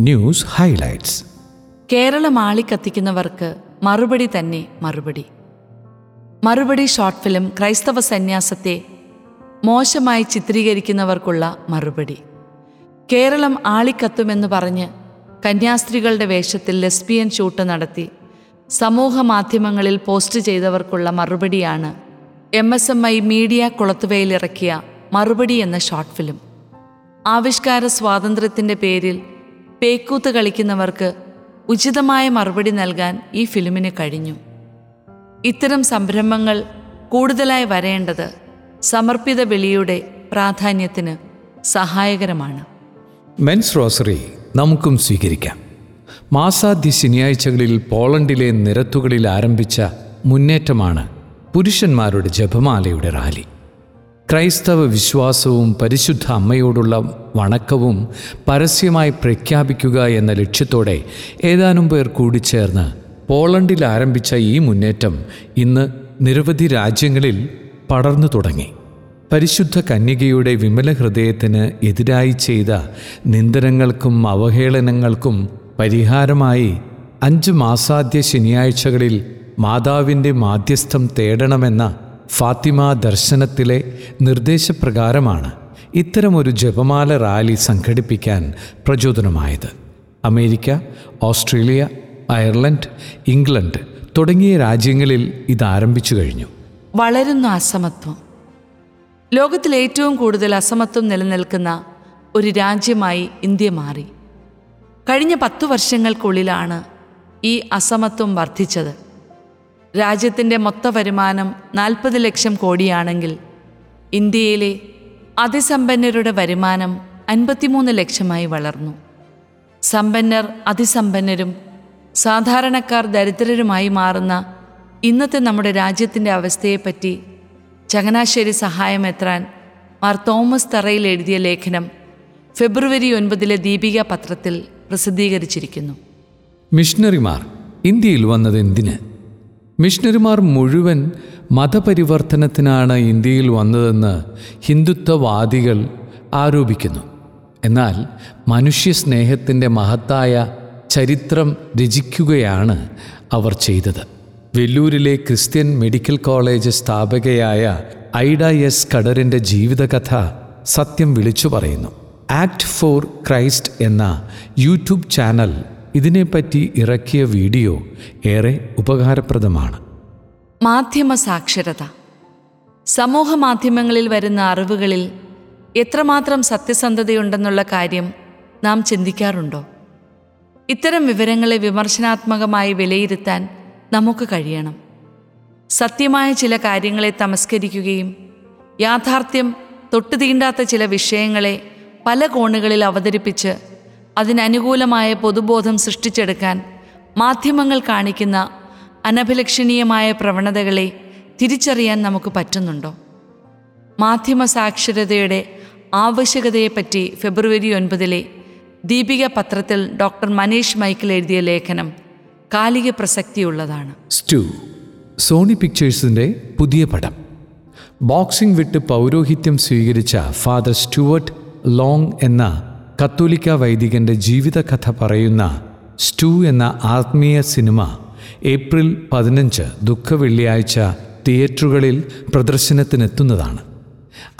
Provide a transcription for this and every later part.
News highlights. Keralam ആളിക്കത്തിക്കുന്നവർക്ക് മറുപടി തന്നെ മറുപടി. മറുപടി ഷോർട്ട് ഫിലിം ക്രൈസ്തവ സന്യാസത്തെ മോശമായി ചിത്രീകരിക്കുന്നവർക്കുള്ള മറുപടി. കേരളം ആളിക്കത്തുമെന്ന് പറഞ്ഞ് കന്യാസ്ത്രീകളുടെ വേഷത്തിൽ ലെസ്ബിയൻ ഷൂട്ട് നടത്തി സമൂഹ മാധ്യമങ്ങളിൽ പോസ്റ്റ് ചെയ്തവർക്കുള്ള മറുപടിയാണ് M S M I media കുളത്തുവയിലിറക്കിയ മറുപടി എന്ന ഷോർട്ട് ഫിലിം. ആവിഷ്കാര സ്വാതന്ത്ര്യത്തിന്റെ പേരിൽ പേക്കൂത്ത് കളിക്കുന്നവർക്ക് ഉചിതമായ മറുപടി നൽകാൻ ഈ ഫിലിമിന് കഴിഞ്ഞു. ഇത്തരം സംരംഭങ്ങൾ കൂടുതലായി വരേണ്ടത് സമർപ്പിത വെളിയുടെ പ്രാധാന്യത്തിന് സഹായകരമാണ്. മെൻസ് റോസറി നമുക്കും സ്വീകരിക്കാം. മാസാദ്യ ശനിയാഴ്ചകളിൽ പോളണ്ടിലെ നിരത്തുകളിൽ ആരംഭിച്ച മുന്നേറ്റമാണ് പുരുഷന്മാരുടെ ജപമാലയുടെ റാലി. ക്രൈസ്തവ വിശ്വാസവും പരിശുദ്ധ അമ്മയോടുള്ള വണക്കവും പരസ്യമായി പ്രഖ്യാപിക്കുക എന്ന ലക്ഷ്യത്തോടെ ഏതാനും പേർ കൂടിച്ചേർന്ന് പോളണ്ടിൽ ആരംഭിച്ച ഈ മുന്നേറ്റം ഇന്ന് നിരവധി രാജ്യങ്ങളിൽ പടർന്നു തുടങ്ങി. പരിശുദ്ധ കന്യകയുടെ വിമല ഹൃദയത്തിന് എതിരായി ചെയ്ത നിന്ദനങ്ങൾക്കും അവഹേളനങ്ങൾക്കും പരിഹാരമായി അഞ്ച് മാസാദ്യ ശനിയാഴ്ചകളിൽ മാതാവിന്റെ മാധ്യസ്ഥം തേടണമെന്ന ഫാത്തിമ ദർശനത്തിലെ നിർദ്ദേശപ്രകാരമാണ് ഇത്തരമൊരു ജപമാല റാലി സംഘടിപ്പിക്കാൻ പ്രചോദനമായത്. അമേരിക്ക ഓസ്ട്രേലിയ അയർലൻഡ് ഇംഗ്ലണ്ട് തുടങ്ങിയ രാജ്യങ്ങളിൽ ഇത് ആരംഭിച്ചു കഴിഞ്ഞു. വളരുന്ന അസമത്വം. ലോകത്തിൽ ഏറ്റവും കൂടുതൽ അസമത്വം നിലനിൽക്കുന്ന ഒരു രാജ്യമായി ഇന്ത്യ മാറി. കഴിഞ്ഞ പത്തു വർഷങ്ങൾക്കുള്ളിലാണ് ഈ അസമത്വം വർദ്ധിച്ചത്. രാജ്യത്തിന്റെ മൊത്ത വരുമാനം നാൽപ്പത് ലക്ഷം കോടിയാണെങ്കിൽ ഇന്ത്യയിലെ അതിസമ്പന്നരുടെ വരുമാനം അൻപത്തിമൂന്ന് ലക്ഷമായി വളർന്നു. സമ്പന്നർ അതിസമ്പന്നരും സാധാരണക്കാർ ദരിദ്രരുമായി മാറുന്ന ഇന്നത്തെ നമ്മുടെ രാജ്യത്തിന്റെ അവസ്ഥയെപ്പറ്റി ചങ്ങനാശ്ശേരി സഹായം എത്രാൻ മാർ തോമസ് തറയിൽ എഴുതിയ ലേഖനം ഫെബ്രുവരി ഒൻപതിലെ ദീപിക പത്രത്തിൽ പ്രസിദ്ധീകരിച്ചിരിക്കുന്നു. മിഷണറിമാർ ഇന്ത്യയിൽ വന്നത് എന്തിന്? മിഷണറിമാർ മുഴുവൻ മതപരിവർത്തനത്തിനാണ് ഇന്ത്യയിൽ വന്നതെന്ന് ഹിന്ദുത്വവാദികൾ ആരോപിക്കുന്നു. എന്നാൽ മനുഷ്യസ്നേഹത്തിന്റെ മഹത്തായ ചരിത്രം രചിക്കുകയാണ് അവർ ചെയ്തത്. വെല്ലൂരിലെ ക്രിസ്ത്യൻ മെഡിക്കൽ കോളേജ് സ്ഥാപകയായ ഐഡ എസ് കടറിന്റെ ജീവിതകഥ സത്യം വിളിച്ചു പറയുന്നു. ആക്ട് ഫോർ ക്രൈസ്റ്റ് എന്ന യൂട്യൂബ് ചാനൽ ഇതിനെപ്പറ്റി ഇറക്കിയ വീഡിയോ ഏറെ ഉപകാരപ്രദമാണ്. മാധ്യമ സാക്ഷരത. സമൂഹ മാധ്യമങ്ങളിൽ വരുന്ന അറിവുകളിൽ എത്രമാത്രം സത്യസന്ധതയുണ്ടെന്നുള്ള കാര്യം നാം ചിന്തിക്കാറുണ്ടോ? ഇത്തരം വിവരങ്ങളെ വിമർശനാത്മകമായി വിലയിരുത്താൻ നമുക്ക് കഴിയണം. സത്യമായ ചില കാര്യങ്ങളെ തമസ്കരിക്കുകയും യാഥാർത്ഥ്യം തൊട്ടുതീണ്ടാത്ത ചില വിഷയങ്ങളെ പല കോണുകളിൽ അവതരിപ്പിച്ച് അതിനനുകൂലമായ പൊതുബോധം സൃഷ്ടിച്ചെടുക്കാൻ മാധ്യമങ്ങൾ കാണിക്കുന്ന അനഭിലക്ഷണീയമായ പ്രവണതകളെ തിരിച്ചറിയാൻ നമുക്ക് പറ്റുന്നുണ്ടോ? മാധ്യമ സാക്ഷരതയുടെ ആവശ്യകതയെപ്പറ്റി ഫെബ്രുവരി ഒൻപതിലെ ദീപിക പത്രത്തിൽ ഡോക്ടർ മനീഷ് മൈക്കിൾ എഴുതിയ ലേഖനം കാലിക പ്രസക്തിയുള്ളതാണ്. സ്റ്റു സോണി പിക്ചേഴ്സിന്റെ പുതിയ പടം. ബോക്സിംഗ് വിട്ട് പൗരോഹിത്യം സ്വീകരിച്ച ഫാദർ സ്റ്റുവർട്ട് ലോങ് എന്ന കത്തോലിക്ക വൈദികന്റെ ജീവിതകഥ പറയുന്ന സ്റ്റു എന്ന ആത്മീയ സിനിമ ഏപ്രിൽ പതിനഞ്ച് ദുഃഖ വെള്ളിയാഴ്ച തിയേറ്ററുകളിൽ പ്രദർശനത്തിനെത്തുന്നതാണ്.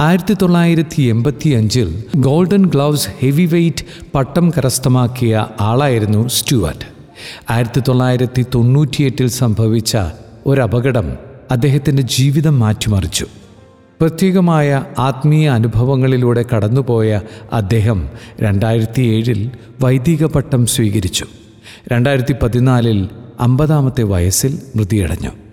ആയിരത്തി തൊള്ളായിരത്തി എൺപത്തി അഞ്ചിൽ ഗോൾഡൻ ഗ്ലൗസ് ഹെവി വെയ്റ്റ് പട്ടം കരസ്ഥമാക്കിയ ആളായിരുന്നു സ്റ്റുവർട്ട്. ആയിരത്തി തൊള്ളായിരത്തി തൊണ്ണൂറ്റിയെട്ടിൽ സംഭവിച്ച ഒരപകടം അദ്ദേഹത്തിന്റെ ജീവിതം മാറ്റിമറിച്ചു. പ്രത്യേകമായ ആത്മീയ അനുഭവങ്ങളിലൂടെ കടന്നുപോയ അദ്ദേഹം രണ്ടായിരത്തി ഏഴിൽ വൈദിക പട്ടം സ്വീകരിച്ചു. രണ്ടായിരത്തി പതിനാലിൽ അമ്പതാമത്തെ വയസ്സിൽ മൃതിയടഞ്ഞു.